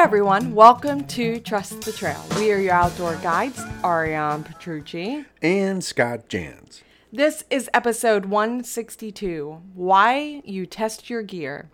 everyone, welcome to Trust the Trail. We are your outdoor guides, Ariane Petrucci. and Scott Jans. This is episode 162 Why You Test Your Gear.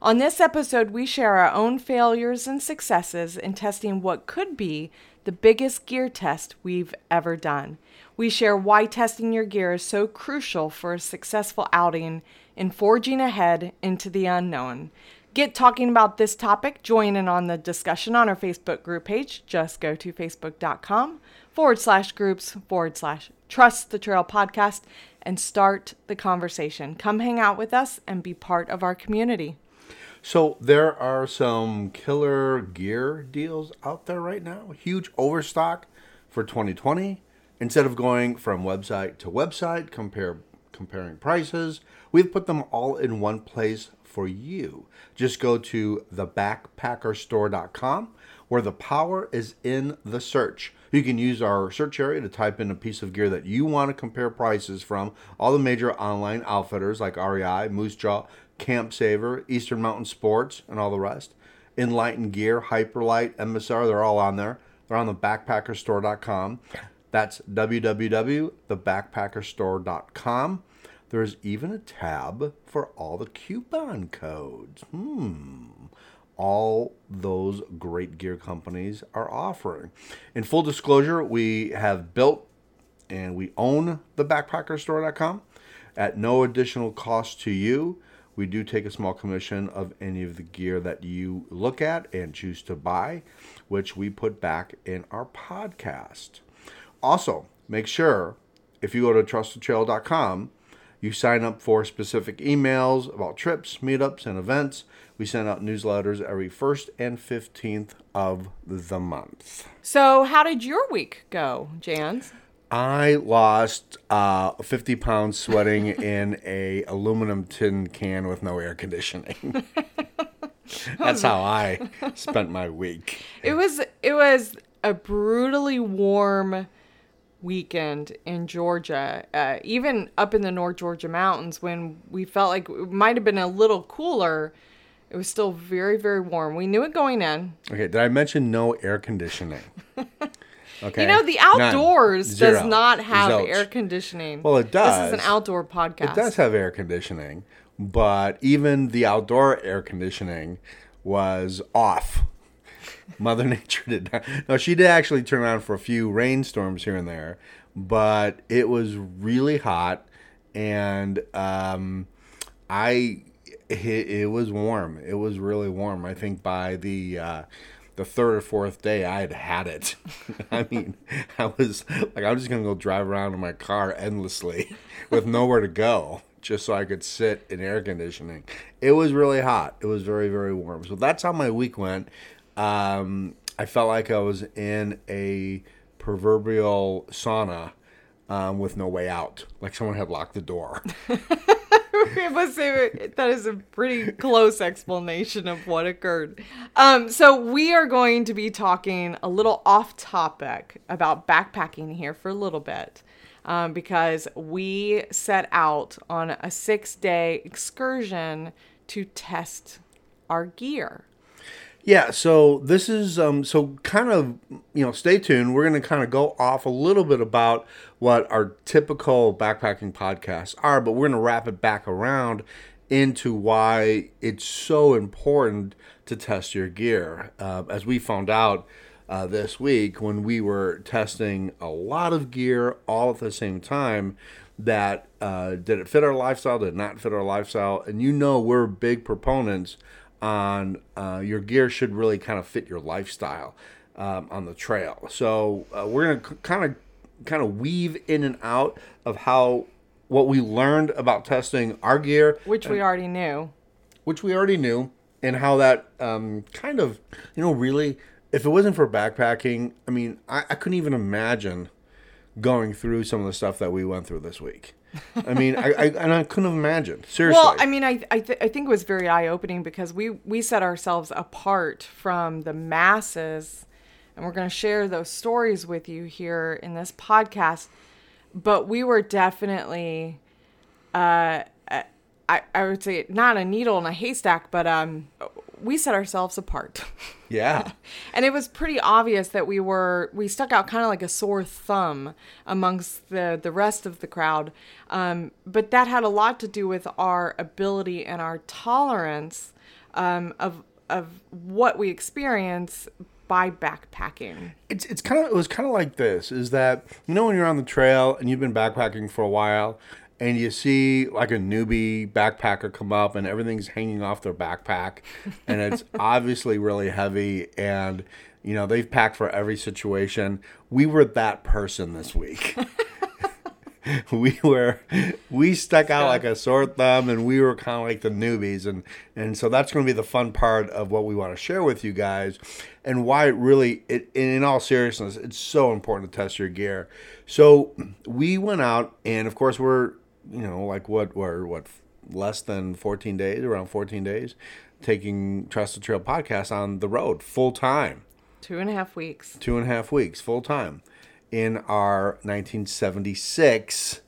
On this episode, we share our own failures and successes in testing what could be the biggest gear test we've ever done. We share why testing your gear is so crucial for a successful outing in forging ahead into the unknown. Get talking about this topic, join in on the discussion on our Facebook group page. Just go to facebook.com forward slash groups forward slash trust the trail podcast and start the conversation. Come hang out with us and be part of our community. So there are some killer gear deals out there right now. Huge overstock for 2020. Instead of going from website to website, compare comparing prices, we've put them all in one place for you. Just go to thebackpackerstore.com where the power is in the search. You can use our search area to type in a piece of gear that you want to compare prices from all the major online outfitters like REI, Moose Jaw, CampSaver, Eastern Mountain Sports, and all the rest. Enlighten Gear, Hyperlite, MSR, they're all on there. They're on the backpackerstore.com. That's www.thebackpackerstore.com. There's even a tab for all the coupon codes. Hmm. All those great gear companies are offering. In full disclosure, we have built and we own the backpackerstore.com at no additional cost to you. We do take a small commission of any of the gear that you look at and choose to buy, which we put back in our podcast. Also, make sure if you go to trustedtrail.com, you sign up for specific emails about trips, meetups, and events. We send out newsletters every 1st and 15th of the month. So, how did your week go, Jans? I lost uh, 50 pounds sweating in a aluminum tin can with no air conditioning. That's how I spent my week. It was it was a brutally warm weekend in Georgia, uh, even up in the North Georgia mountains when we felt like it might have been a little cooler. It was still very, very warm. We knew it going in. Okay, did I mention no air conditioning? Okay. You know, the None. outdoors does Zero. not have Zilch. air conditioning. Well, it does. This is an outdoor podcast. It does have air conditioning, but even the outdoor air conditioning was off. Mother Nature did not. No, she did actually turn on for a few rainstorms here and there, but it was really hot, and um, I it, it was warm. It was really warm. I think by the uh, the third or fourth day, I had had it. I mean, I was like, I'm just gonna go drive around in my car endlessly with nowhere to go, just so I could sit in air conditioning. It was really hot. It was very, very warm. So that's how my week went. Um, I felt like I was in a proverbial sauna um, with no way out, like someone had locked the door. it was a, that is a pretty close explanation of what occurred. Um, so we are going to be talking a little off topic about backpacking here for a little bit. Um, because we set out on a six day excursion to test our gear. Yeah, so this is um so kind of you know stay tuned. We're going to kind of go off a little bit about what our typical backpacking podcasts are, but we're going to wrap it back around into why it's so important to test your gear. Uh, as we found out uh, this week when we were testing a lot of gear all at the same time, that uh, did it fit our lifestyle? Did it not fit our lifestyle? And you know we're big proponents on uh, your gear should really kind of fit your lifestyle um, on the trail. So uh, we're gonna kind of kind of weave in and out of how what we learned about testing our gear, Which we already knew. which we already knew, and how that um, kind of you know really, if it wasn't for backpacking, I mean, I, I couldn't even imagine going through some of the stuff that we went through this week. I mean, I, I and I couldn't have imagined seriously. Well, I mean, I I, th- I think it was very eye opening because we we set ourselves apart from the masses, and we're going to share those stories with you here in this podcast. But we were definitely, uh, I I would say not a needle in a haystack, but um, we set ourselves apart. Yeah. and it was pretty obvious that we were we stuck out kind of like a sore thumb amongst the the rest of the crowd um, but that had a lot to do with our ability and our tolerance um, of of what we experience by backpacking it's it's kind of it was kind of like this is that you know when you're on the trail and you've been backpacking for a while and you see like a newbie backpacker come up and everything's hanging off their backpack and it's obviously really heavy and you know they've packed for every situation. We were that person this week. We were we stuck out like a sore thumb and we were kind of like the newbies and and so that's going to be the fun part of what we want to share with you guys and why it really it in all seriousness it's so important to test your gear. So we went out and of course we're you know like what we're what less than 14 days around 14 days taking trust the trail podcast on the road full time two and a half weeks two and a half weeks full time in our 1976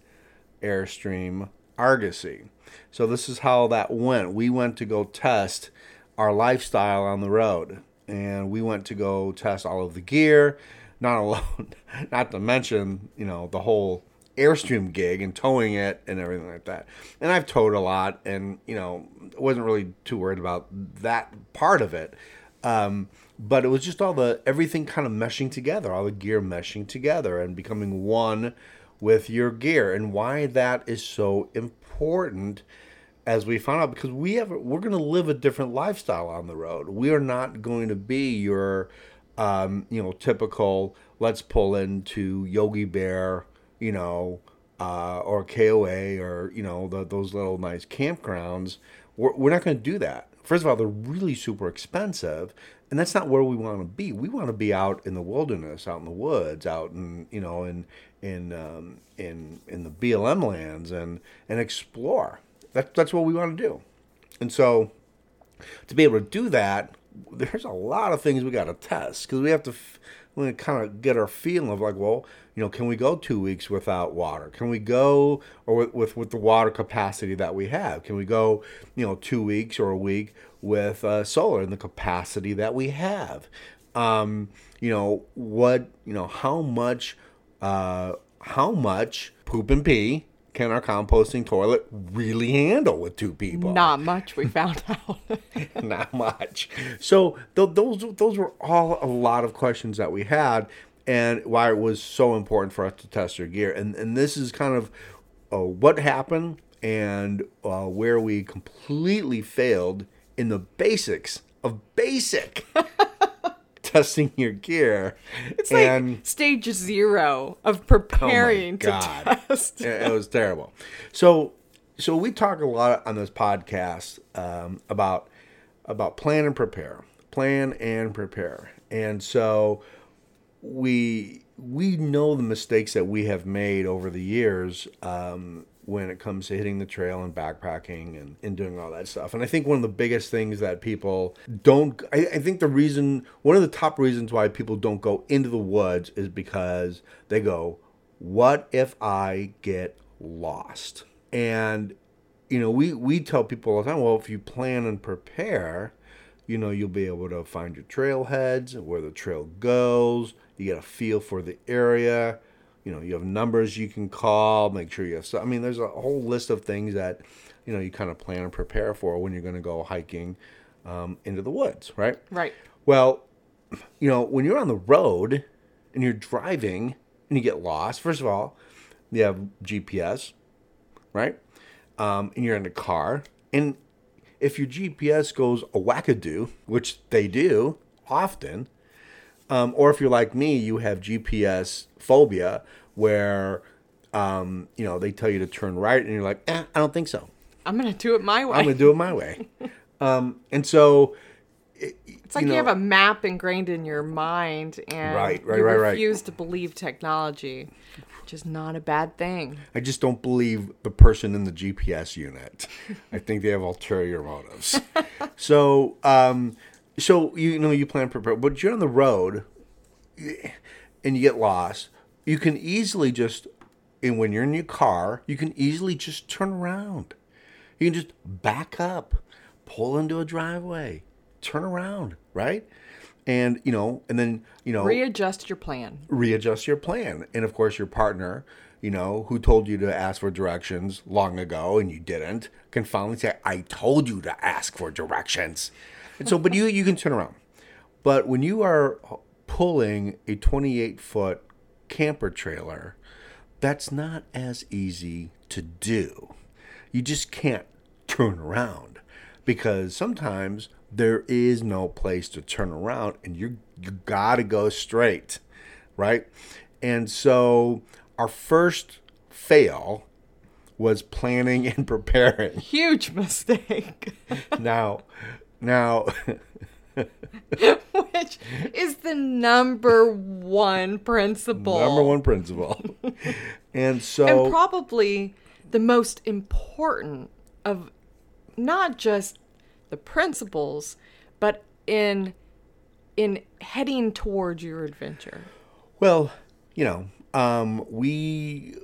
Airstream Argosy. So this is how that went. We went to go test our lifestyle on the road, and we went to go test all of the gear. Not alone, not to mention you know the whole Airstream gig and towing it and everything like that. And I've towed a lot, and you know wasn't really too worried about that part of it. Um, but it was just all the everything kind of meshing together, all the gear meshing together and becoming one with your gear, and why that is so important as we found out because we have we're going to live a different lifestyle on the road. We are not going to be your um, you know typical let's pull into Yogi Bear, you know, uh, or KOA or you know the, those little nice campgrounds. We're, we're not going to do that. First of all, they're really super expensive, and that's not where we want to be. We want to be out in the wilderness, out in the woods, out in you know in in um, in in the BLM lands and and explore. That's that's what we want to do. And so to be able to do that, there's a lot of things we got to test because we have to we kind of get our feeling of like, well, you know, can we go two weeks without water? Can we go or with, with, with the water capacity that we have? Can we go, you know, two weeks or a week with uh, solar and the capacity that we have? Um, you know, what, you know, how much, uh, how much poop and pee can our composting toilet really handle with two people? Not much, we found out. Not much. So th- those those were all a lot of questions that we had, and why it was so important for us to test our gear. And and this is kind of uh, what happened and uh, where we completely failed in the basics of basic testing your gear. It's and, like stage zero of preparing oh to test. it was terrible. So so we talk a lot on this podcast um, about about plan and prepare, plan and prepare, and so we we know the mistakes that we have made over the years um, when it comes to hitting the trail and backpacking and, and doing all that stuff. And I think one of the biggest things that people don't, I, I think the reason, one of the top reasons why people don't go into the woods is because they go, what if I get lost? And, you know, we, we tell people all the time, well, if you plan and prepare, you know, you'll be able to find your trailheads, where the trail goes, you get a feel for the area. You know you have numbers you can call make sure you have So, i mean there's a whole list of things that you know you kind of plan and prepare for when you're going to go hiking um, into the woods right? Right. Well you know when you're on the road and you're driving and you get lost first of all you have gps right? Um, and you're in a car and if your gps goes a wackadoo which they do often um, or if you're like me, you have GPS phobia where, um, you know, they tell you to turn right and you're like, eh, I don't think so. I'm going to do it my way. I'm going to do it my way. um, and so. It, it's like you, know, you, have a map ingrained in your mind and right, right, you right, refuse to believe technology, which is not a bad thing. I just don't believe the person in the GPS unit. I think they have ulterior motives. so, um, so you know you plan prepare, but you're on the road, and you get lost. You can easily just, and when you're in your car, you can easily just turn around. You can just back up, pull into a driveway, turn around, right? And you know, and then you know, Readjust your plan. readjust your plan. And of course, your partner, you know, who told you to ask for directions long ago and you didn't, can finally say, "I told you to ask for directions." And so, but you you can turn around. But when you are pulling a 28 foot camper trailer, that's not as easy to do. You just can't turn around because sometimes there is no place to turn around and you you got to go straight, right? And so our first fail was planning and preparing. Huge mistake. Now, now Which is the number one principle. number one principle. and so and probably the most important of not just the principles, but in in heading towards your adventure. Well, you know, um, we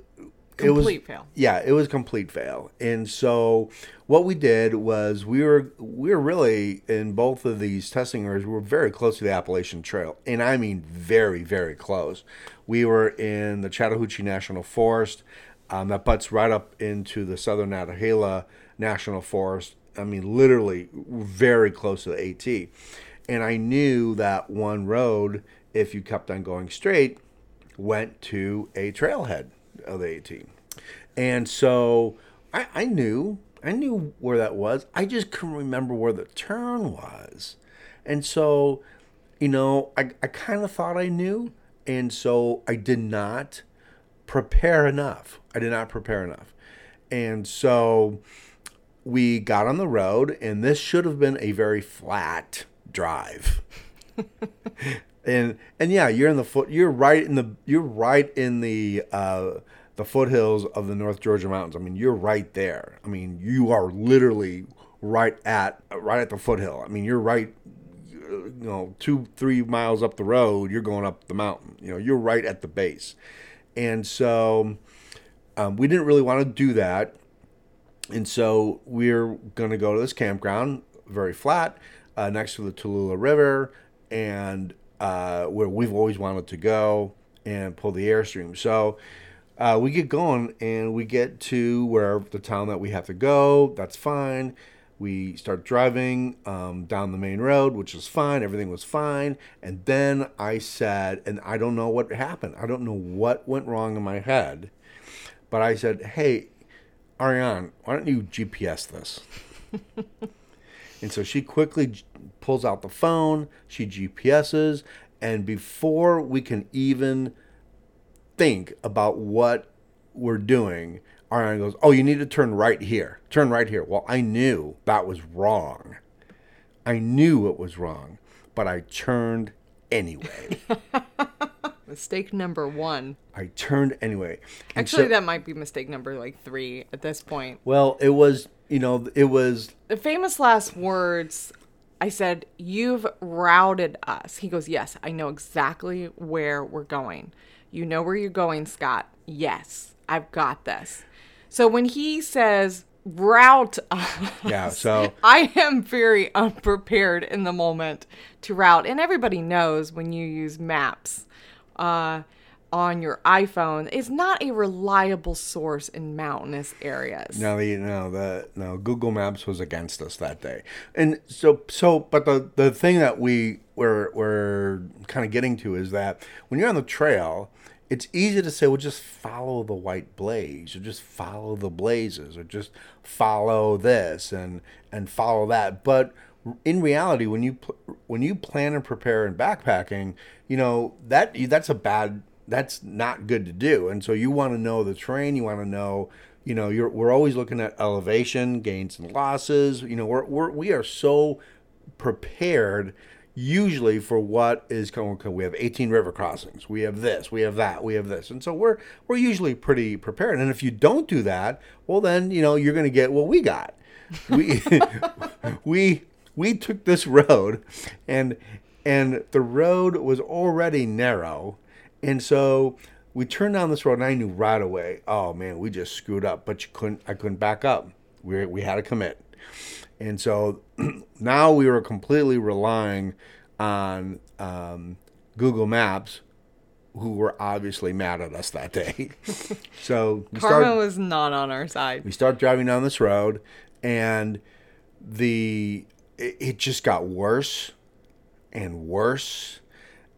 it was Complete fail. Yeah, it was complete fail. And so what we did was we were we were really in both of these testing areas. We were very close to the Appalachian Trail, and I mean very very close. We were in the Chattahoochee National Forest um, that butts right up into the Southern Nantahala National Forest. I mean, literally very close to the AT. And I knew that one road, if you kept on going straight, went to a trailhead of the AT. And so I, I knew, I knew where that was. I just couldn't remember where the turn was. And so, you know, I, I kind of thought I knew. And so I did not prepare enough. I did not prepare enough. And so we got on the road, and this should have been a very flat drive. and and yeah, you're in the foot. You're right in the. You're right in the uh, the foothills of the North Georgia mountains. I mean, you're right there. I mean, you are literally right at right at the foothill. I mean, you're right. You know, two three miles up the road, you're going up the mountain. You know, you're right at the base, and so um, we didn't really want to do that. And so we're going to go to this campground, very flat, uh, next to the Tallulah River, and uh, where we've always wanted to go and pull the airstream. So uh, we get going and we get to where the town that we have to go. That's fine. We start driving um, down the main road, which is fine. Everything was fine. And then I said, and I don't know what happened. I don't know what went wrong in my head. But I said, hey, Ariane, why don't you GPS this? and so she quickly pulls out the phone, she GPSs, and before we can even think about what we're doing, Ariane goes, Oh, you need to turn right here. Turn right here. Well, I knew that was wrong. I knew it was wrong, but I turned anyway. Mistake number one. I turned anyway. And Actually, so- that might be mistake number like three at this point. well, it was, you know, it was The famous last words I said, You've routed us. He goes, Yes, I know exactly where we're going. You know where you're going, Scott. Yes, I've got this. So when he says, Route us, Yeah, so I am very unprepared in the moment to route. And everybody knows when you use maps uh, on your iPhone, is not a reliable source in mountainous areas. no, the no, the no Google Maps was against us that day, and so so. But the the thing that we were were kind of getting to is that when you're on the trail, it's easy to say, well, just follow the white blaze, or just follow the blazes, or just follow this and and follow that. But in reality, when you when you plan and prepare in backpacking, you know that that's a bad that's not good to do. And so you want to know the terrain. You want to know, you know, we're always looking at elevation, gains and losses. You know, we're, we're we are so prepared usually for what is coming we have 18 river crossings we have this we have that we have this and so we're we're usually pretty prepared and if you don't do that well then you know you're going to get what we got we we we took this road and and the road was already narrow and so we turned down this road and I knew right away oh man we just screwed up but you couldn't I couldn't back up we we had to commit And so now we were completely relying on um, Google Maps, who were obviously mad at us that day. so Karma start, was not on our side. we start driving down this road, and the it, it just got worse and worse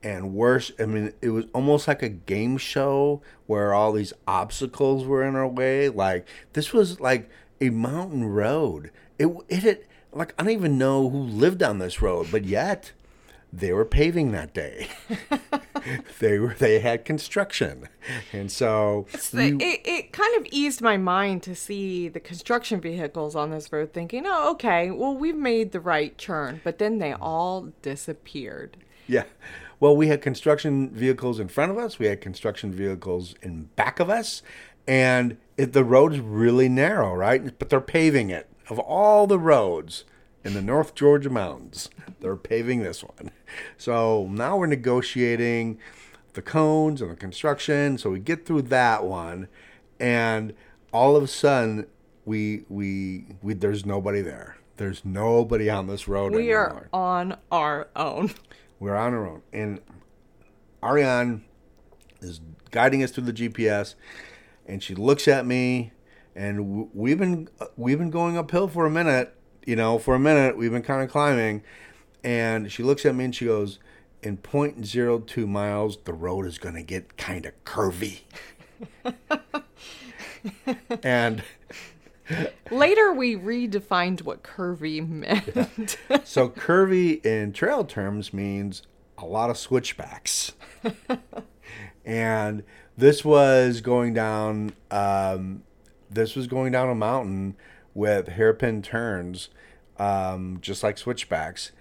and worse. I mean, it was almost like a game show where all these obstacles were in our way. Like this was like a mountain road. It it had, like I don't even know who lived on this road, but yet they were paving that day. they were they had construction, and so we- it, it kind of eased my mind to see the construction vehicles on this road thinking oh okay well we've made the right turn but then they all disappeared Yeah. Well, we had construction vehicles in front of us. We had construction vehicles in back of us, and it, the road is really narrow, right? But they're paving it. Of all the roads in the North Georgia mountains, they're paving this one. So now we're negotiating the cones and the construction. So we get through that one, and all of a sudden, we we we there's nobody there. There's nobody on this road we anymore are on our own we're on our own. And Ariane is guiding us through the GPS, and she looks at me, and we've been we've been going uphill for a minute. You know, for a minute we've been kind of climbing, and she looks at me and she goes, "In 0.02 miles, the road is going to get kind of curvy." and later we redefined what curvy meant. So curvy in trail terms means a lot of switchbacks. And this was going down um, this was going down a mountain with hairpin turns um, just like switchbacks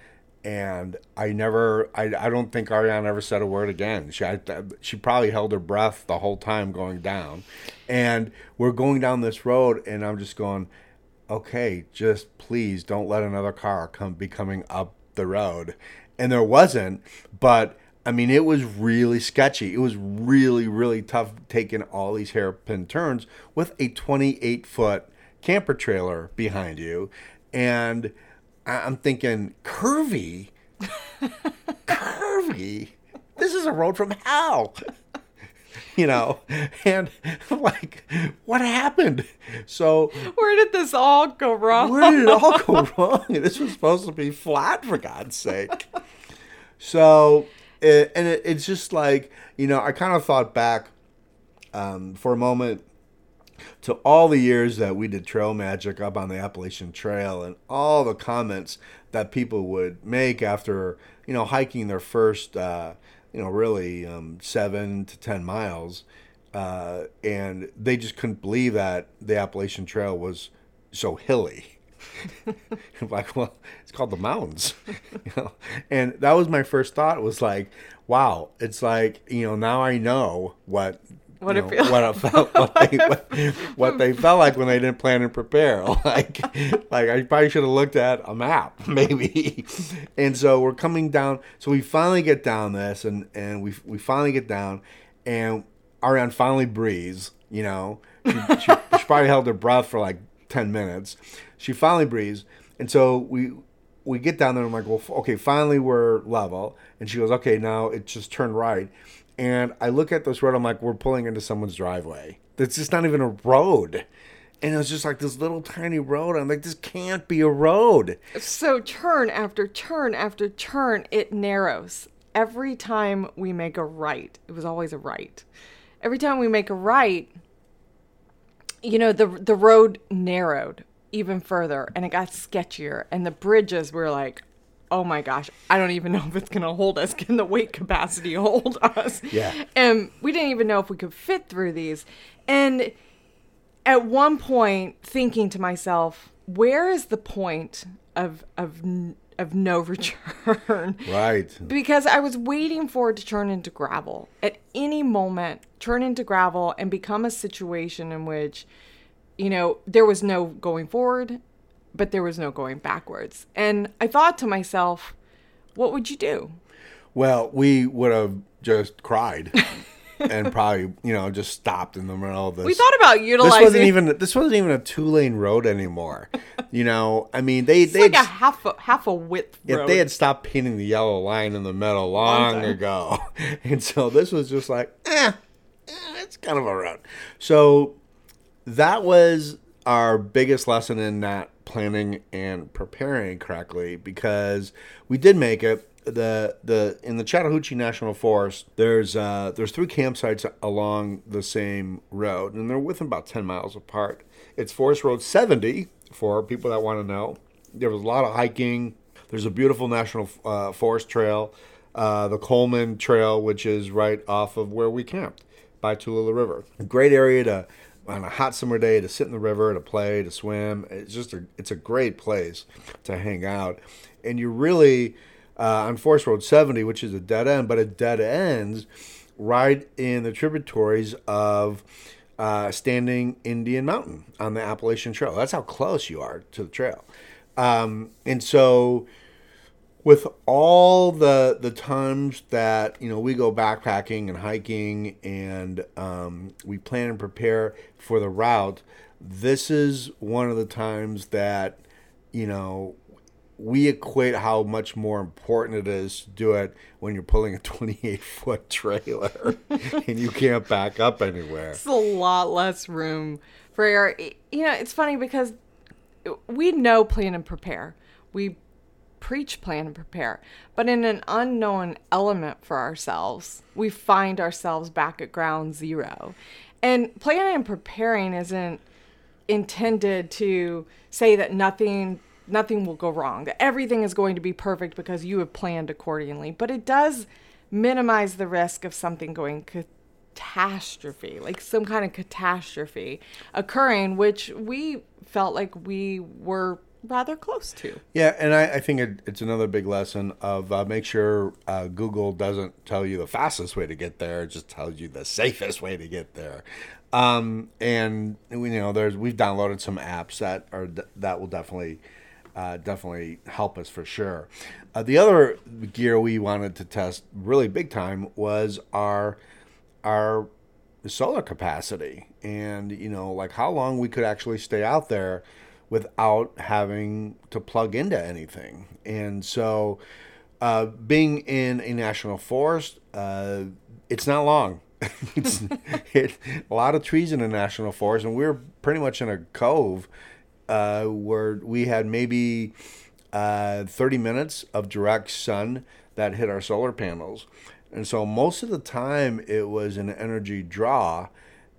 and I never, I, I don't think Ariane ever said a word again. She, I, she probably held her breath the whole time going down, and we're going down this road, and I'm just going, okay, just please don't let another car come be coming up the road, and there wasn't, but I mean it was really sketchy. It was really really tough taking all these hairpin turns with a 28 foot camper trailer behind you, and I'm thinking curvy, curvy. This is a road from hell, you know. And like, what happened? So where did this all go wrong where did it all go wrong? This was supposed to be flat, for God's sake. So, it, and it, it's just like you know, I kind of thought back um, for a moment to all the years that we did trail magic up on the Appalachian Trail and all the comments that people would make after you know hiking their first uh, you know really um, seven to ten miles, uh, and they just couldn't believe that the Appalachian Trail was so hilly. like, well, it's called the mountains, you know. And that was my first thought. Was like, wow, it's like you know now I know what What it know, what it felt what they, what, what they felt like when they didn't plan and prepare. Like, like I probably should have looked at a map, maybe. And so we're coming down. So we finally get down this, and and we we finally get down, and Ariane finally breathes. You know, she, she, she probably held her breath for like ten minutes. She finally breathes, and so we we get down there. and I'm like, well, okay, finally we're level. And she goes, okay, now it just turned right. And I look at this road. I'm like, we're pulling into someone's driveway. It's just not even a road. And it was just like this little tiny road. I'm like, this can't be a road. So turn after turn after turn, it narrows. Every time we make a right, it was always a right. Every time we make a right, you know, the the road narrowed even further and it got sketchier and the bridges were like, "Oh my gosh, I don't even know if it's going to hold us. Can the weight capacity hold us?" Yeah. And we didn't even know if we could fit through these. And at one point thinking to myself, where is the point of of of no return? Right. because I was waiting for it to turn into gravel. At any moment, turn into gravel and become a situation in which you know, there was no going forward, but there was no going backwards. And I thought to myself, what would you do? Well, we would have just cried. and probably you know just stopped in the middle of this. We thought about utilizing. this wasn't even this wasn't even a two lane road anymore. you know, I mean they it's they like a half a half a width yeah, road. they had stopped painting the yellow line in the middle long time. ago, and so this was just like eh, eh, it's kind of a road. So that was our biggest lesson in not planning and preparing correctly because we did make it. The the in the Chattahoochee National Forest there's uh there's three campsites along the same road and they're within about 10 miles apart. It's Forest Road 70 for people that want to know. There was a lot of hiking. There's a beautiful national uh, forest trail uh, the Coleman Trail which is right off of where we camped by Tallulah River. A great area to on a hot summer day to sit in the river, to play, to swim. It's just a it's a great place to hang out, and you really uh, on Forest Road 70, which is a dead end, but it dead ends right in the tributaries of uh, Standing Indian Mountain on the Appalachian Trail. That's how close you are to the trail, um, and so with all the the times that you know we go backpacking and hiking and um, we plan and prepare for the route this is one of the times that you know we equate how much more important it is to do it when you're pulling a 28 foot trailer and you can't back up anywhere It's a lot less room for error. You know, it's funny because we know plan and prepare. We preach plan and prepare. But in an unknown element for ourselves, we find ourselves back at ground zero. And planning and preparing isn't intended to say that nothing nothing will go wrong, that everything is going to be perfect because you have planned accordingly. But it does minimize the risk of something going catastrophe, like some kind of catastrophe occurring, which we felt like we were rather close to. Yeah, and I, I think it, it's another big lesson of uh, make sure uh, Google doesn't tell you the fastest way to get there; it just tells you the safest way to get there. Um, and we you know there's we've downloaded some apps that are that will definitely uh, definitely help us for sure. Uh, the other gear we wanted to test really big time was our our solar capacity and you know like how long we could actually stay out there without having to plug into anything and so uh, being in a national forest uh, it's not long it's it, a lot of trees in a national forest and we we're pretty much in a cove uh, where we had maybe uh, 30 minutes of direct sun that hit our solar panels. And so most of the time it was an energy draw.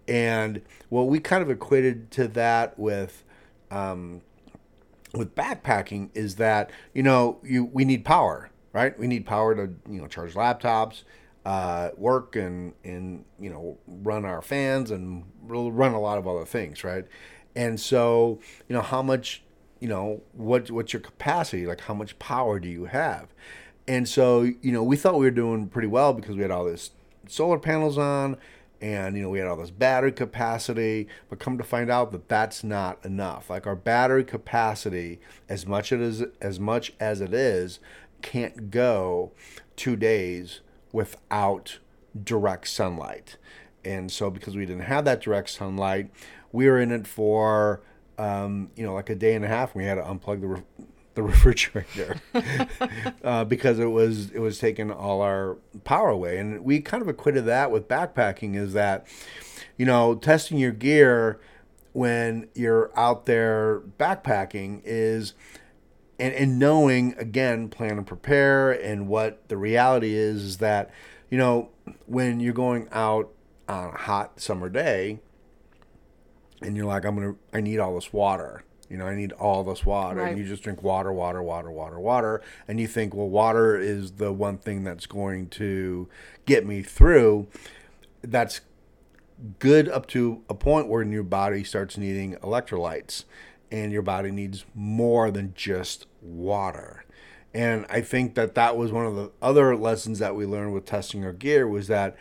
And what we kind of equated to that with um, with backpacking is that you know you we need power, right? We need power to you know charge laptops, uh, work, and and you know run our fans and run a lot of other things, right? And so you know how much you know what what's your capacity like how much power do you have and so you know we thought we were doing pretty well because we had all this solar panels on and you know we had all this battery capacity but come to find out that that's not enough like our battery capacity as much as as much as it is can't go 2 days without direct sunlight and so because we didn't have that direct sunlight we were in it for um, you know, like a day and a half. We had to unplug the re- the refrigerator uh, because it was it was taking all our power away, and we kind of equated that with backpacking. Is that you know testing your gear when you're out there backpacking is and, and knowing again plan and prepare and what the reality is is that you know when you're going out on a hot summer day and you're like, I'm gonna, I need all this water. You know, I need all this water, Right. and you just drink water, water, water, water, water, and you think, well, water is the one thing that's going to get me through. That's good up to a point where your body starts needing electrolytes, and your body needs more than just water. And I think that that was one of the other lessons that we learned with testing our gear was that,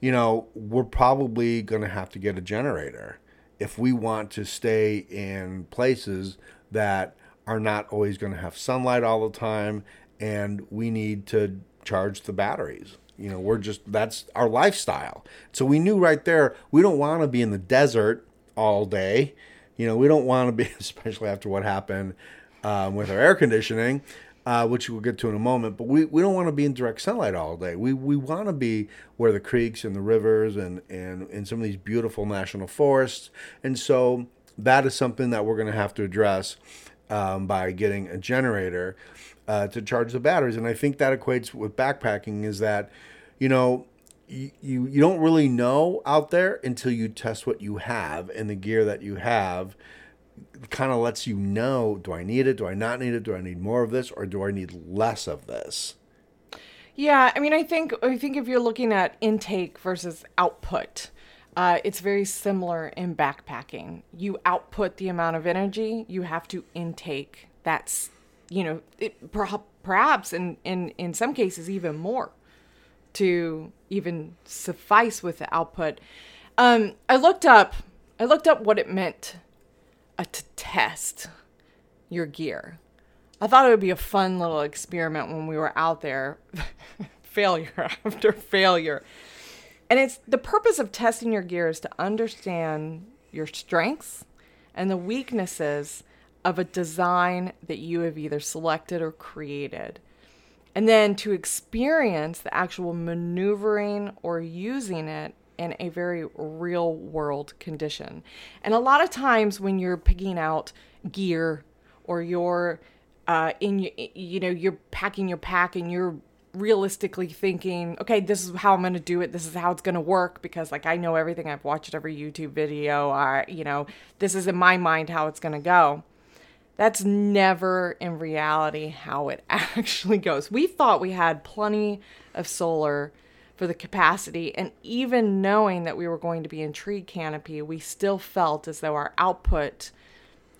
you know, we're probably going to have to get a generator if we want to stay in places that are not always going to have sunlight all the time and we need to charge the batteries You know, we're just that's our lifestyle. So we knew right there we don't want to be in the desert all day. You know, we don't want to be, especially after what happened um, with our air conditioning, uh, which we'll get to in a moment. But we, we don't want to be in direct sunlight all day. We, we want to be where the creeks and the rivers and, and in some of these beautiful national forests. And so that is something that we're going to have to address um, by getting a generator uh, to charge the batteries. And I think that equates with backpacking is that, you know, you, you, you don't really know out there until you test what you have and the gear that you have kind of lets you know do I need it? Do I not need it? Do I need more of this or do I need less of this? Yeah, I mean, I think I think if you're looking at intake versus output, uh, it's very similar in backpacking. You output the amount of energy, you have to intake. That's you know, it, perhaps in in in some cases even more to even suffice with the output. Um, I looked up I looked up what it meant uh, to test your gear. I thought it would be a fun little experiment when we were out there, failure after failure. And it's the purpose of testing your gear is to understand your strengths and the weaknesses of a design that you have either selected or created. And then to experience the actual maneuvering or using it in a very real world condition. And a lot of times when you're picking out gear or you're uh, in you know you're packing your pack and you're realistically thinking, okay, this is how I'm going to do it. This is how it's going to work because like I know everything. I've watched every YouTube video. I, you know, this is in my mind how it's going to go. That's never in reality how it actually goes. We thought we had plenty of solar for the capacity. And even knowing that we were going to be in tree canopy, we still felt as though our output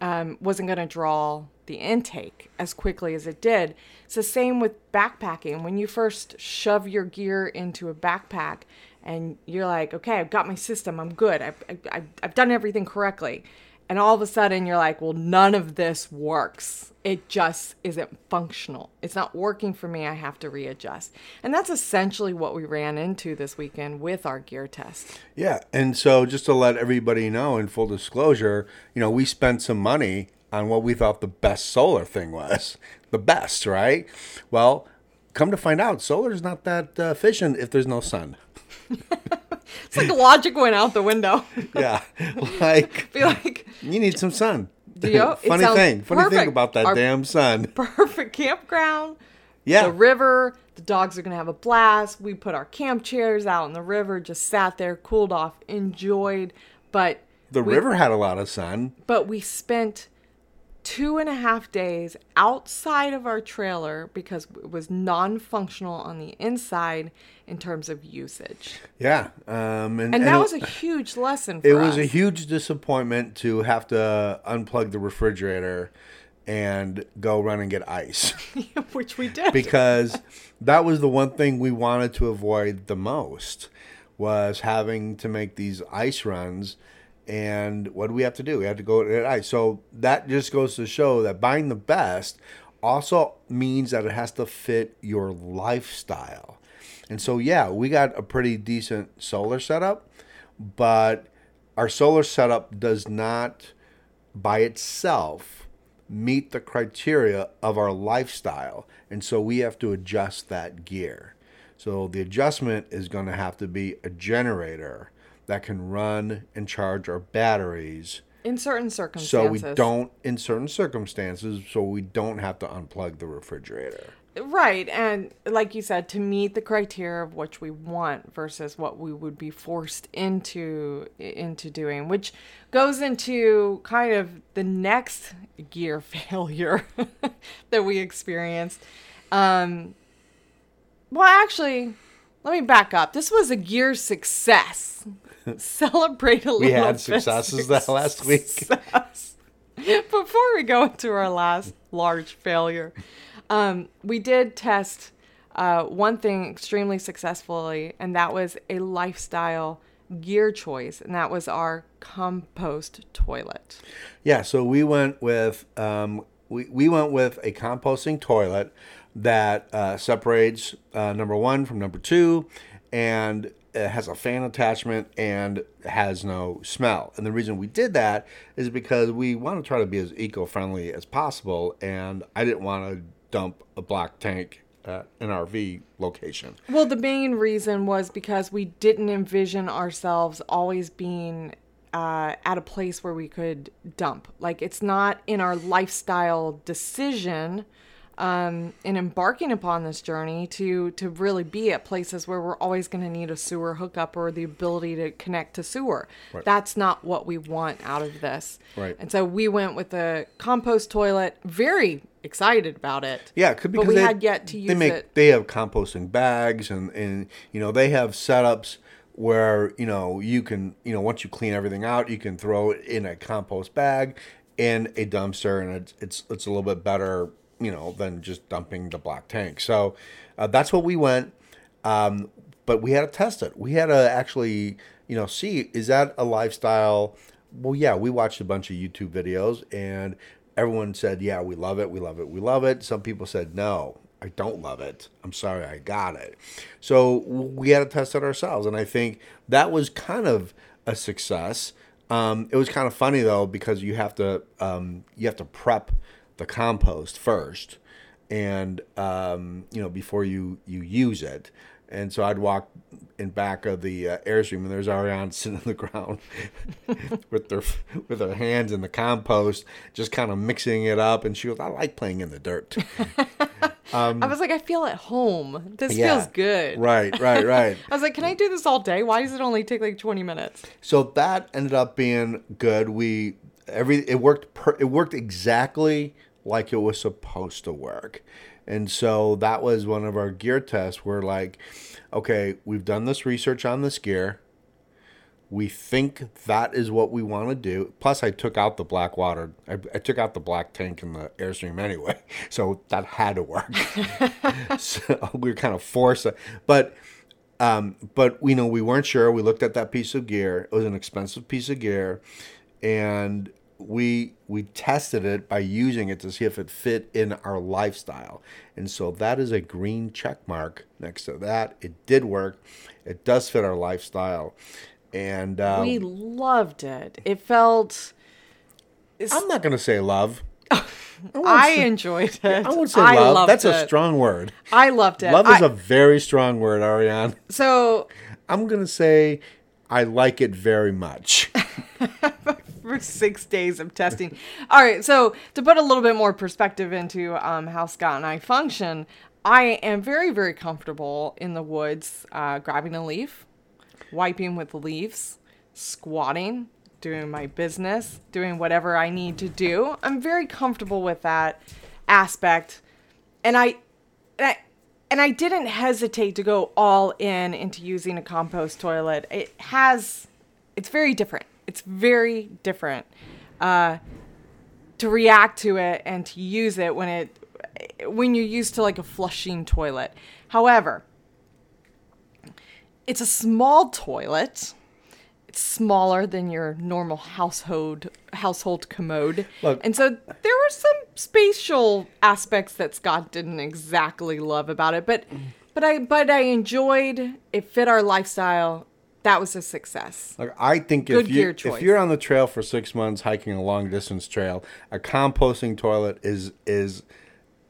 um, wasn't going to draw the intake as quickly as it did. It's the same with backpacking. When you first shove your gear into a backpack and you're like, okay, I've got my system, I'm good, I've, I've, I've done everything correctly and all of a sudden you're like, well, none of this works. It just isn't functional. It's not working for me. I have to readjust. And that's essentially what we ran into this weekend with our gear test. Yeah. And so just to let everybody know in full disclosure, you know, we spent some money on what we thought the best solar thing was. The best, right? Well, come to find out, solar is not that uh, efficient if there's no sun. it's like a logic went out the window. yeah, like be like you need some sun. You funny thing, funny perfect. thing about that Our damn sun. Perfect campground. Yeah, the river. The dogs are gonna have a blast. We put our camp chairs out in the river, just sat there, cooled off, enjoyed. But the we, river had a lot of sun. But we spent two and a half days outside of our trailer because it was non functional on the inside in terms of usage. Yeah. Um, and, and, that was a huge lesson It us. was a huge disappointment to have to unplug the refrigerator and go run and get ice. Which we did. because that was the one thing we wanted to avoid the most was having to make these ice runs and what do we have to do? We have to go at ice. So that just goes to show that buying the best also means that it has to fit your lifestyle. And so yeah, we got a pretty decent solar setup, but our solar setup does not by itself meet the criteria of our lifestyle. And so we have to adjust that gear. So the adjustment is going to have to be a generator that can run and charge our batteries in certain circumstances. So we don't in certain circumstances so we don't have to unplug the refrigerator. Right. And like you said to meet the criteria of which we want versus what we would be forced into into doing, which goes into kind of the next gear failure that we experienced. Um well actually let me back up. This was a gear success. Celebrate a little. We had successes that last week. Before we go into our last large failure, um, we did test uh, one thing extremely successfully, and that was a lifestyle gear choice, and that was our compost toilet. Yeah, so we went with um, we, we went with a composting toilet that uh, separates uh, number one from number two, and it has a fan attachment and has no smell. And the reason we did that is because we want to try to be as eco-friendly as possible, and I didn't want to dump a black tank at an RV location. Well, the main reason was because we didn't envision ourselves always being uh, at a place where we could dump. Like, it's not in our lifestyle decision um, in embarking upon this journey to to really be at places where we're always going to need a sewer hookup or the ability to connect to sewer. Right. That's not what we want out of this. Right. And so we went with a compost toilet. Very excited about it. Yeah, it could But because we they, had yet to they use make it. they have composting bags and and you know they have setups where you know you can you know once you clean everything out you can throw it in a compost bag and a dumpster and it's it's, it's a little bit better you know than just dumping the black tank. So uh, that's what we went. Um, but we had to test it. We had to actually, you know, see is that a lifestyle? Well, yeah, we watched a bunch of YouTube videos and everyone said, yeah, we love it, we love it, we love it. Some people said, no, I don't love it. I'm sorry, I got it. So we had to test it ourselves. And I think that was kind of a success. Um, it was kind of funny though because you have to um, you have to prep the compost first, and um, you know before you you use it. And so I'd walk in back of the uh, airstream, and there's Ariane sitting on the ground with their with her hands in the compost, just kind of mixing it up. And she goes, "I like playing in the dirt." I was like, I feel at home. This Um, Yeah. feels good. Right, right, right. I was like, can I do this all day? Why does it only take like 20 minutes? So that ended up being good. We every it worked per, it worked exactly like it was supposed to work. And so that was one of our gear tests. We're like, okay, we've done this research on this gear. We think that is what we want to do. Plus, I took out the black water. I, I took out the black tank in the airstream anyway, so that had to work. so we were kind of forced, but um, but you know we weren't sure. We looked at that piece of gear. It was an expensive piece of gear, and we we tested it by using it to see if it fit in our lifestyle. And so that is a green check mark next to that. It did work. It does fit our lifestyle, and uh, we loved it. It felt. I'm not gonna say love. I enjoyed it. I would say I love. That's a strong word. I loved it. Love is a very strong word, Ariane. so I'm gonna say I like it very much. for six days of testing. All right, so to put a little bit more perspective into um, how Scott and I function, I am very, very comfortable in the woods, uh, grabbing a leaf, wiping with leaves, squatting, doing my business, doing whatever I need to do. I'm very comfortable with that aspect, and I, and I and I didn't hesitate to go all in into using a compost toilet. It has, it's very different. It's very different uh, to react to it and to use it when it when you're used to like a flushing toilet. However, it's a small toilet. It's smaller than your normal household household commode. Look- and so there were some spatial aspects that Scott didn't exactly love about it, but but I but I enjoyed it fit our lifestyle. That was a success. Like I think Good if you choice. if you're on the trail for six months hiking a long distance trail, a composting toilet is is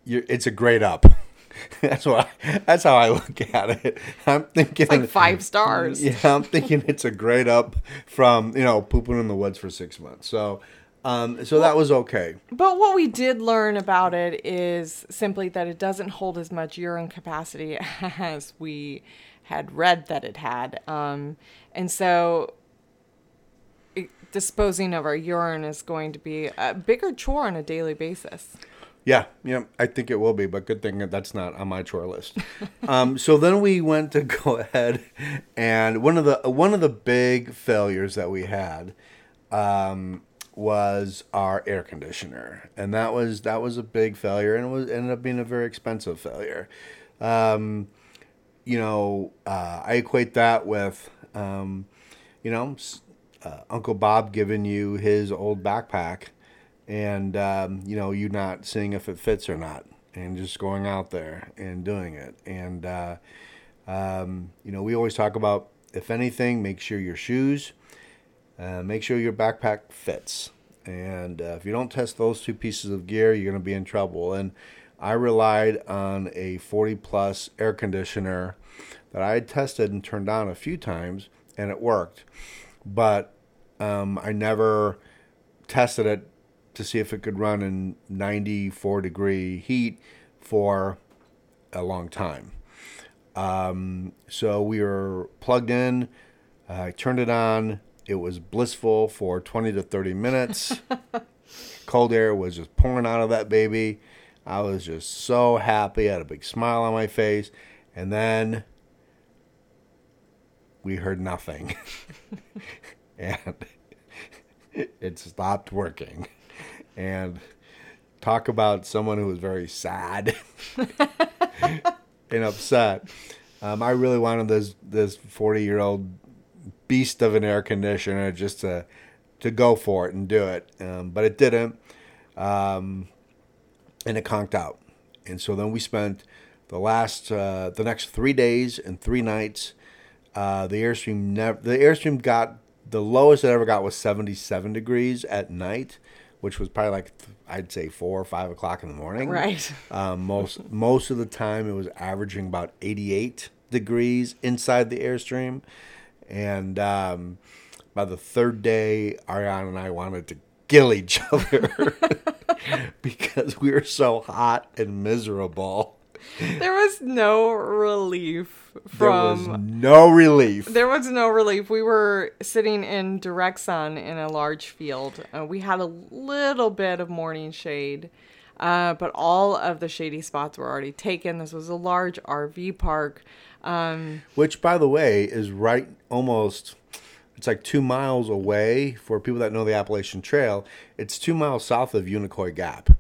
you're, it's a great up. that's why that's how I look at it. I'm thinking Like five stars. Yeah, I'm thinking it's a great up from you know pooping in the woods for six months. So. Um, so that was okay. But what we did learn about it is simply that it doesn't hold as much urine capacity as we had read that it had. Um, and so disposing of our urine is going to be a bigger chore on a daily basis. Yeah, yeah, I think it will be, but good thing that that's not on my chore list. um, so then we went to go ahead, and one of the one of the big failures that we had um, was our air conditioner, and that was that was a big failure, and it was ended up being a very expensive failure. Um, you know, uh, I equate that with, um, you know, uh, Uncle Bob giving you his old backpack, and um, you know, you not seeing if it fits or not. and just going out there and doing it. And, uh, um, you know, we always talk about if anything, make sure your shoes, uh, make sure your backpack fits. And uh, if you don't test those two pieces of gear, you're going to be in trouble. And I relied on a 40 plus air conditioner that I had tested and turned on a few times, and it worked. But um, I never tested it to see if it could run in 94 degree heat for a long time. Um, so we were plugged in. I turned it on. It was blissful for 20 to 30 minutes. Cold air was just pouring out of that baby. I was just so happy. I had a big smile on my face. And then we heard nothing. and it stopped working. And talk about someone who was very sad and upset. Um, I really wanted this this forty year old beast of an air conditioner just to to go for it and do it, um, but it didn't, um, and it conked out. And so then we spent the last uh, the next three days and three nights. Uh, the airstream never the airstream got the lowest it ever got was seventy seven degrees at night, which was probably like I'd say four or five o'clock in the morning. Right. Um, most most of the time, it was averaging about 88 degrees inside the airstream, and um, by the third day, Ariana and I wanted to kill each other because we were so hot and miserable. There was no relief from. There was no relief. There was no relief. We were sitting in direct sun in a large field. Uh, we had a little bit of morning shade, uh, but all of the shady spots were already taken. This was a large RV park. Um, Which, by the way, is right almost. It's like two miles away for people that know the Appalachian Trail. It's two miles south of Unicoi Gap.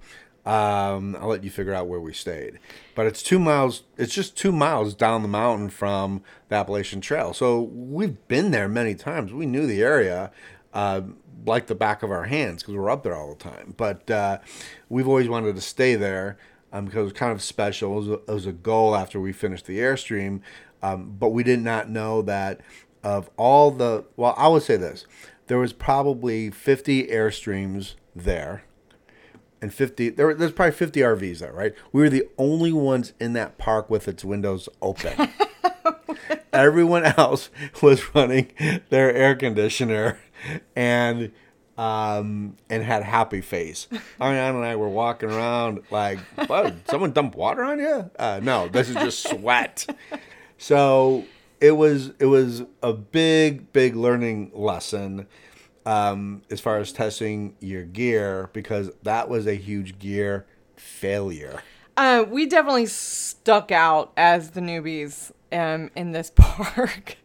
Um, I'll let you figure out where we stayed, but it's two miles. It's just two miles down the mountain from the Appalachian Trail. So we've been there many times. We knew the area uh, like the back of our hands because we're up there all the time. But uh, we've always wanted to stay there um, because it was kind of special. It was, a, it was a goal after we finished the airstream, um, but we did not know that of all the. Well, I would say this: there was probably 50 airstreams there and 50 there were, there's probably 50 RVs there, right? We were the only ones in that park with its windows open. Everyone else was running their air conditioner and um and had happy face. Ariana and I were walking around like, "What? Someone dumped water on you?" Uh, no, this is just sweat. So it was it was a big big learning lesson um, as far as testing your gear because that was a huge gear failure. uh, we definitely stuck out as the newbies um, in this park.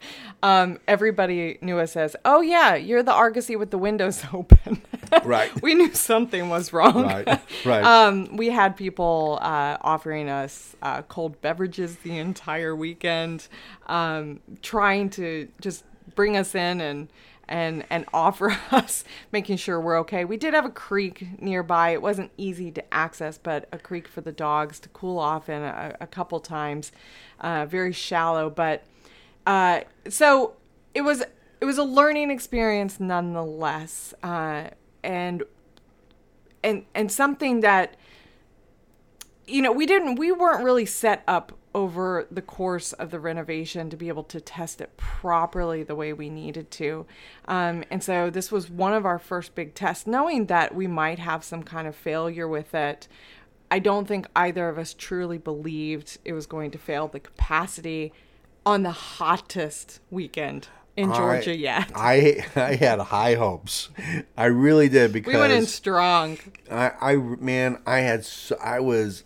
Um, everybody knew us as, oh, yeah, you're the Argosy with the windows open. Right. we knew something was wrong. Right. Right. Um, we had people uh, offering us uh, cold beverages the entire weekend, um, trying to just bring us in and and and offer us making sure we're okay. We did have a creek nearby. It wasn't easy to access, but a creek for the dogs to cool off in a, a couple times. Uh, very shallow, but uh, so it was it was a learning experience nonetheless, uh, and and and something that you know we didn't we weren't really set up over the course of the renovation to be able to test it properly the way we needed to. Um, and so this was one of our first big tests knowing that we might have some kind of failure with it. I don't think either of us truly believed it was going to fail the capacity on the hottest weekend in georgia I, yet I I had high hopes. I really did because we went in strong I, I man, I had so, I was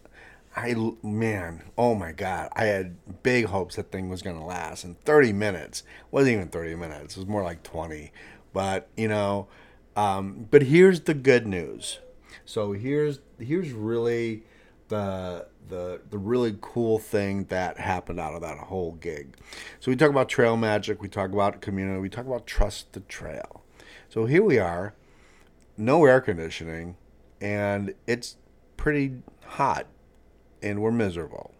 I man, oh my god, I had big hopes that thing was gonna last. And 30 minutes wasn't even 30 minutes; it was more like 20. But you know, um, but here's the good news. So here's here's really the the the really cool thing that happened out of that whole gig. So we talk about trail magic, we talk about community, we talk about trust the trail. So here we are, no air conditioning, and it's pretty hot and we're miserable.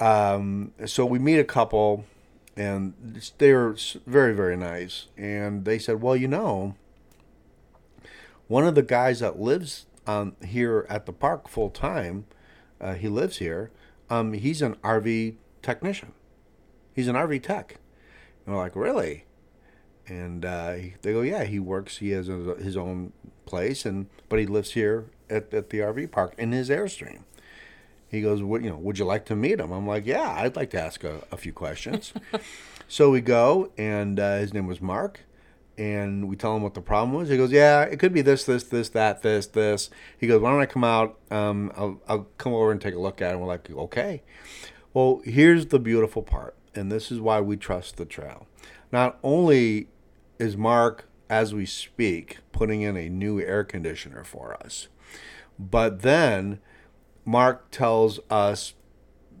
Um, so we meet a couple, and they were very, very nice. And they said, Well, you know, one of the guys that lives um, here at the park full time, uh, he lives here, um, he's an RV technician. He's an RV tech. And we're like, Really? And uh, they go, Yeah, he works, he has a, his own place, and but he lives here at, at the RV park in his Airstream. He goes, "What you know? Would you like to meet him?" I'm like, "Yeah, I'd like to ask a, a few questions." so we go, and uh, his name was Mark, and we tell him what the problem was. He goes, "Yeah, it could be this, this, this, that, this, this." He goes, "Why don't I come out? Um, I'll, I'll come over and take a look at it." And we're like, "Okay." Well, here's the beautiful part, and this is why we trust the trail. Not only is Mark, as we speak, putting in a new air conditioner for us, but then Mark tells us,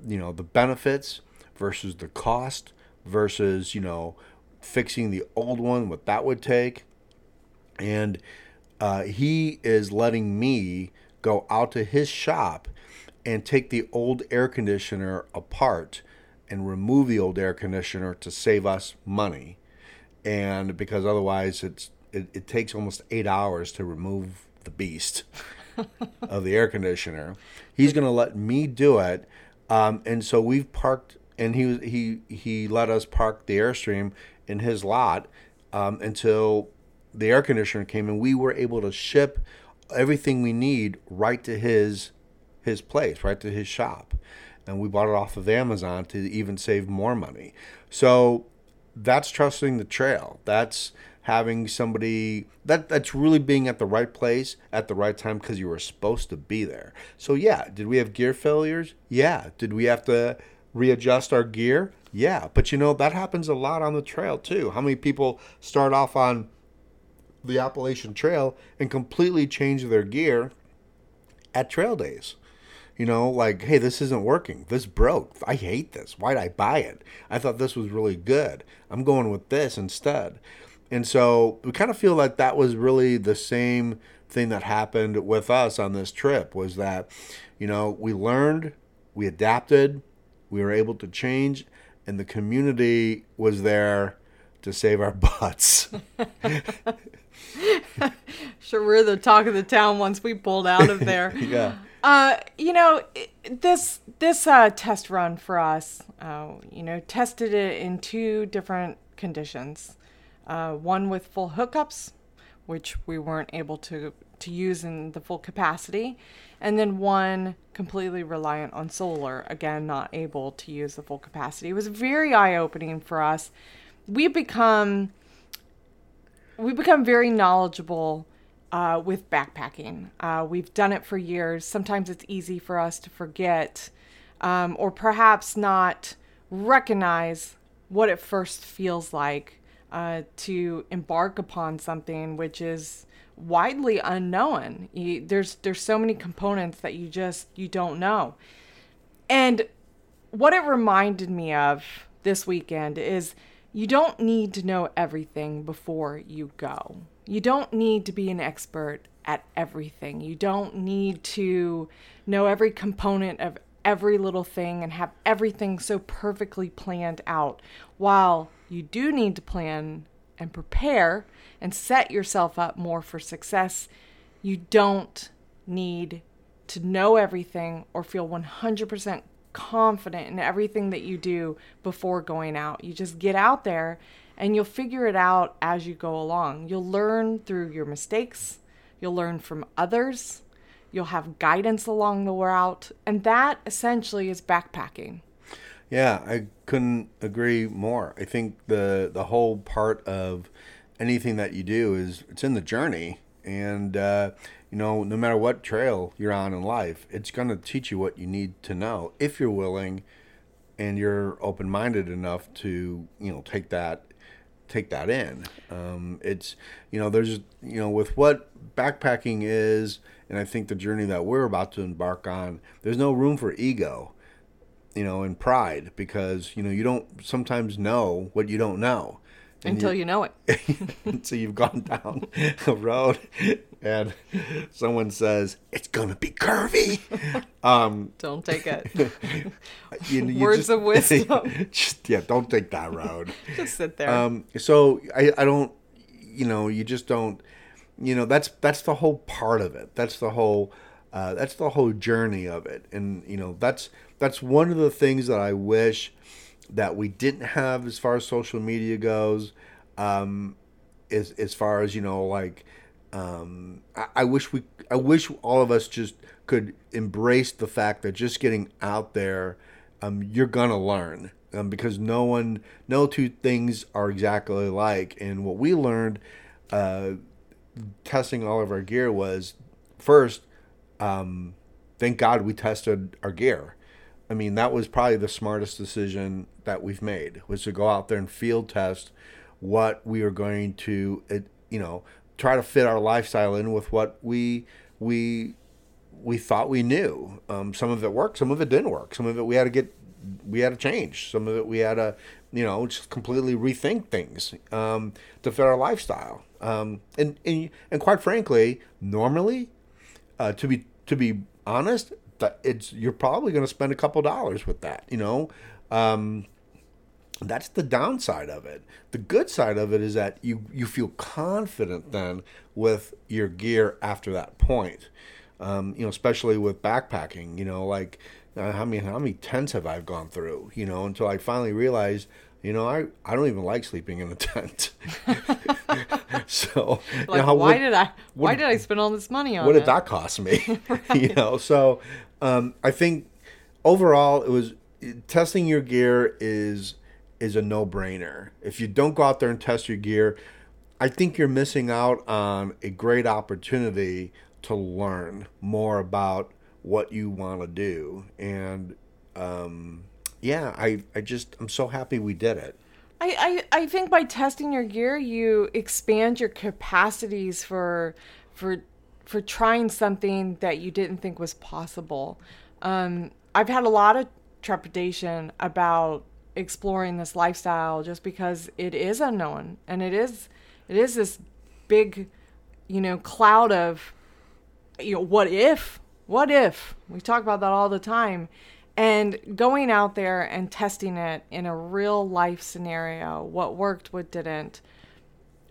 you know, the benefits versus the cost versus, you know, fixing the old one, what that would take. And uh, he is letting me go out to his shop and take the old air conditioner apart and remove the old air conditioner to save us money. And because otherwise it's it, it takes almost eight hours to remove the beast of the air conditioner. He's going to let me do it. Um, and so we've parked, and he he he let us park the airstream in his lot um, until the air conditioner came, and we were able to ship everything we need right to his his place, right to his shop, and we bought it off of Amazon to even save more money. So that's trusting the trail. That's having somebody that that's really being at the right place at the right time because you were supposed to be there. So yeah, did we have gear failures? Yeah. Did we have to readjust our gear? Yeah. But you know that happens a lot on the trail too. How many people start off on the Appalachian Trail and completely change their gear at trail days? You know, like, hey, this isn't working. This broke. I hate this. Why'd I buy it? I thought this was really good. I'm going with this instead. And so we kind of feel like that was really the same thing that happened with us on this trip was that, you know, we learned, we adapted, we were able to change, and the community was there to save our butts. sure, we're the talk of the town once we pulled out of there. yeah. Uh, you know, this this uh, test run for us, uh, you know, tested it in two different conditions uh, one with full hookups, which we weren't able to, to use in the full capacity, and then one completely reliant on solar, again, not able to use the full capacity. It was very eye opening for us. We become we become very knowledgeable uh, with backpacking. Uh, we've done it for years. Sometimes it's easy for us to forget um, or perhaps not recognize what it first feels like uh, to embark upon something which is widely unknown. You, there's there's so many components that you just you don't know. And what it reminded me of this weekend is you don't need to know everything before you go. You don't need to be an expert at everything. You don't need to know every component of every little thing and have everything so perfectly planned out. While you do need to plan and prepare and set yourself up more for success, you don't need to know everything or feel 100% confident in everything that you do before going out. You just get out there and you'll figure it out as you go along. You'll learn through your mistakes, you'll learn from others, You'll have guidance along the route, and that essentially is backpacking. Yeah, I couldn't agree more. I think the the whole part of anything that you do is it's in the journey, and uh, you know, no matter what trail you're on in life, it's going to teach you what you need to know if you're willing and you're open minded enough to you know take that take that in. Um, it's you know there's you know with what backpacking is and I think the journey that we're about to embark on, there's no room for ego, you know, and pride because, you know, you don't sometimes know what you don't know. Until you know it. so you've gone down a road and someone says it's gonna be curvy. Um, Don't take it. you, you Words just- of wisdom. just, yeah, don't take that road. Just sit there. Um, so I, I don't, you know, you just don't, you know, that's that's the whole part of it. That's the whole, uh, that's the whole journey of it. And you know, that's that's one of the things that I wish that we didn't have as far as social media goes. Um, as as far as you know, like, um, I, I wish we, I wish all of us just could embrace the fact that just getting out there, um, you're gonna learn um, because no one, no two things are exactly alike. And what we learned, uh, testing all of our gear was first, um, thank God we tested our gear. I mean, that was probably the smartest decision that we've made was to go out there and field test what we are going to, it, you know, try to fit our lifestyle in with what we we we thought we knew. Um, some of it worked, some of it didn't work. Some of it we had to get, we had to change. Some of it we had to, you know, just completely rethink things um, to fit our lifestyle. Um, and, and and quite frankly, normally, uh, to be to be honest, that it's you're probably going to spend a couple dollars with that. You know, um, that's the downside of it. The good side of it is that you you feel confident then with your gear after that point. Um, you know, especially with backpacking. You know, like uh, how many how many tents have I gone through? You know, until I finally realized. You know, I, I don't even like sleeping in a tent. so, you know, why what- did I? Why did I spend all this money on what it? did that cost me? you know, so um, I think overall it was testing your gear is is a no brainer. If you don't go out there and test your gear, I think you're missing out on a great opportunity to learn more about what you want to do. And um, yeah, I, I just I'm so happy we did it. I, I, I think by testing your gear, you expand your capacities for for for trying something that you didn't think was possible. Um, I've had a lot of trepidation about exploring this lifestyle just because it is unknown and it is it is this big, you know, cloud of you know what if what if we talk about that all the time and going out there and testing it in a real life scenario what worked what didn't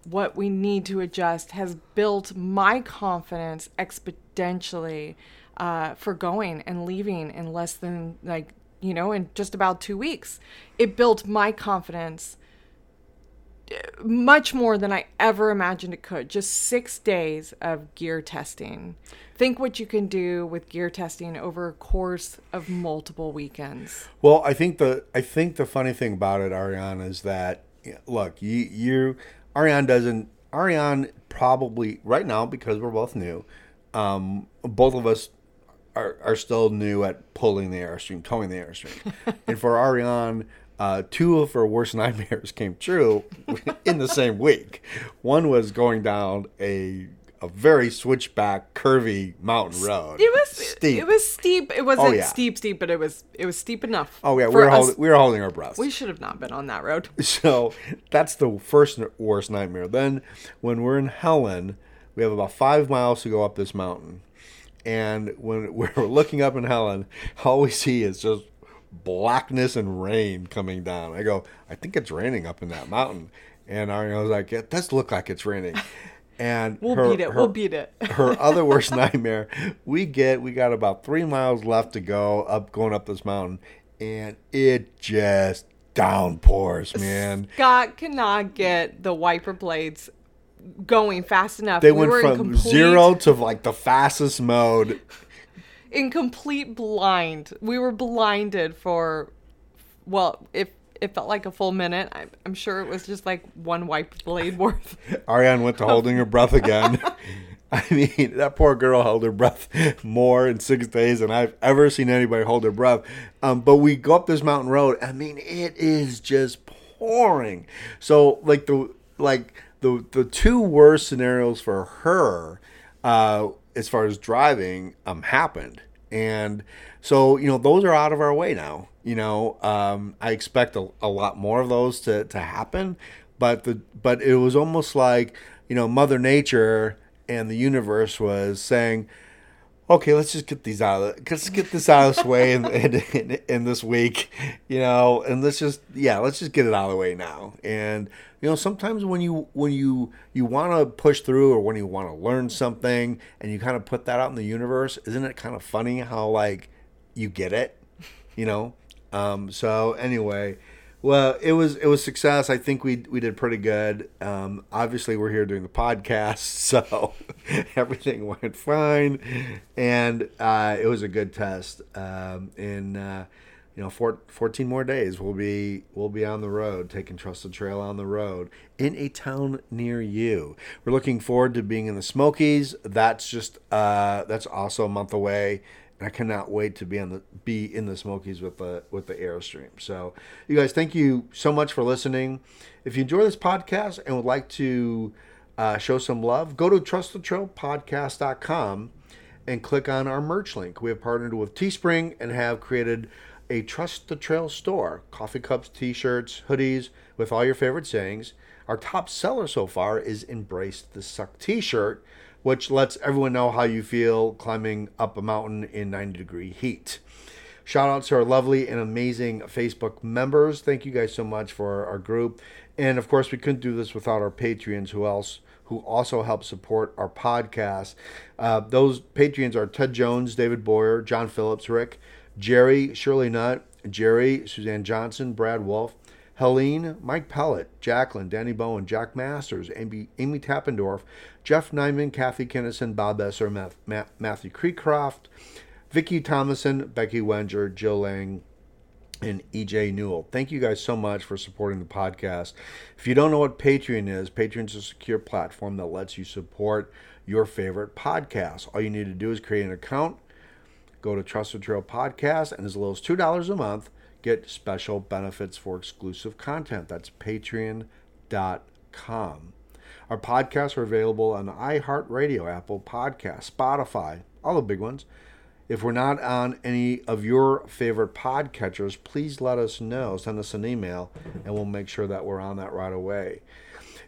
what we need to adjust has built my confidence exponentially uh, for going and leaving in less than like you know in just about two weeks it built my confidence much more than I ever imagined it could. Just six days of gear testing. Think what you can do with gear testing over a course of multiple weekends. Well, I think the I think the funny thing about it, ariana is that look, you you Ariane doesn't Ariane probably right now because we're both new. Um, both of us are, are still new at pulling the airstream, towing the airstream, and for Ariane. Uh, two of her worst nightmares came true in the same week. One was going down a a very switchback, curvy mountain road. It was steep. It was steep. It wasn't Oh, yeah. steep, steep, but it was it was steep enough. oh yeah, we were holding, we were holding our breath. We should have not been on that road. So that's the first worst nightmare. Then when we're in Helen, we have about five miles to go up this mountain. And when we're looking up in Helen, all we see is just blackness and rain coming down. I go, I think it's raining up in that mountain. And I was like, it does look like it's raining. And We'll her- beat it. her- we'll beat it. her other worst nightmare, we get we got about three miles left to go up going up this mountain, and it just downpours, man. Scott cannot get the wiper blades going fast enough. They We went were from complete- zero to like the fastest mode. in complete blind. We were blinded for, well, if it felt like a full minute, I, I'm sure it was just like one wipe blade worth. Ariane went to holding her breath again. I mean, that poor girl held her breath more in six days than I've ever seen anybody hold their breath. Um, but we go up this mountain road. I mean, it is just pouring. So, like the like the the two worst scenarios for her, uh, as far as driving, um, happened, and so you know those are out of our way now. You know, um, I expect a, a lot more of those to to happen, but the but it was almost like you know Mother Nature and the universe was saying, okay, let's just get these out of the, let's get this out of this way in, in, in, in this week, you know, and let's just, yeah, let's just get it out of the way now. And, you know, sometimes when you, when you, you want to push through or when you want to learn something and you kind of put that out in the universe, isn't it kind of funny how like you get it, you know? Um, so anyway, well, it was it was success. I think we we did pretty good. Um, obviously, we're here doing the podcast, so everything went fine, and uh, it was a good test. Um, in uh, you know, four, 14 more days, we'll be we'll be on the road, taking Trust the Trail on the road in a town near you. We're looking forward to being in the Smokies. That's just uh, that's also a month away. I cannot wait to be on the be in the Smokies with the with the Airstream. So, you guys, thank you so much for listening. If you enjoy this podcast and would like to uh, show some love, go to trustthetrailpodcast.com and click on our merch link. We have partnered with Teespring and have created a Trust the Trail store: coffee cups, T-shirts, hoodies with all your favorite sayings. Our top seller so far is Embrace the Suck T-shirt which lets everyone know how you feel climbing up a mountain in 90 degree heat. Shout out to our lovely and amazing Facebook members. Thank you guys so much for our group. And of course, we couldn't do this without our Patreons who else who also help support our podcast. Uh, those Patreons are Ted Jones, David Boyer, John Phillips, Rick, Jerry, Shirley Nutt, Jerry, Suzanne Johnson, Brad Wolf, Helene, Mike Pellet, Jacqueline, Danny Bowen, Jack Masters, Amy, Amy Tappendorf, Jeff Nyman, Kathy Kinnison, Bob Esser, Math, Matthew Creecroft, Vicki Thomason, Becky Wenger, Jill Lang, and EJ Newell. Thank you guys so much for supporting the podcast. If you don't know what Patreon is, Patreon is a secure platform that lets you support your favorite podcast. All you need to do is create an account, go to Trust the Trail Podcast, and as little as $2 a month, get special benefits for exclusive content. That's patreon.com. Our podcasts are available on iHeartRadio, Apple Podcasts, Spotify, all the big ones. If we're not on any of your favorite podcatchers, please let us know. Send us an email, and we'll make sure that we're on that right away.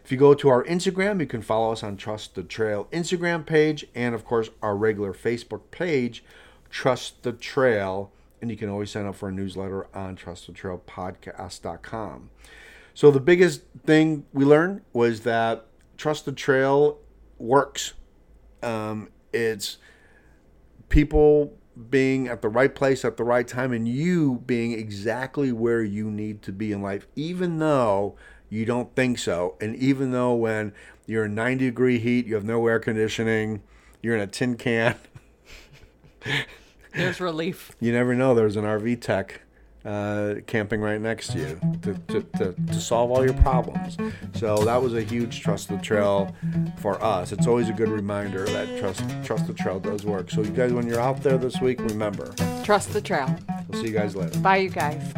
If you go to our Instagram, you can follow us on Trust the Trail Instagram page, and of course, our regular Facebook page, Trust the Trail and you can always sign up for a newsletter on trustthetrailpodcast.com. So the biggest thing we learned was that Trust the Trail works. Um, it's people being at the right place at the right time and you being exactly where you need to be in life, even though you don't think so. And even though when you're in 90 degree heat, you have no air conditioning, you're in a tin can. There's relief. You never know. There's an RV tech uh, camping right next to you to, to, to, to, solve all your problems. So that was a huge trust the trail for us. It's always a good reminder that trust trust the trail does work. So you guys, when you're out there this week, remember trust the trail. We'll see you guys later. Bye, you guys.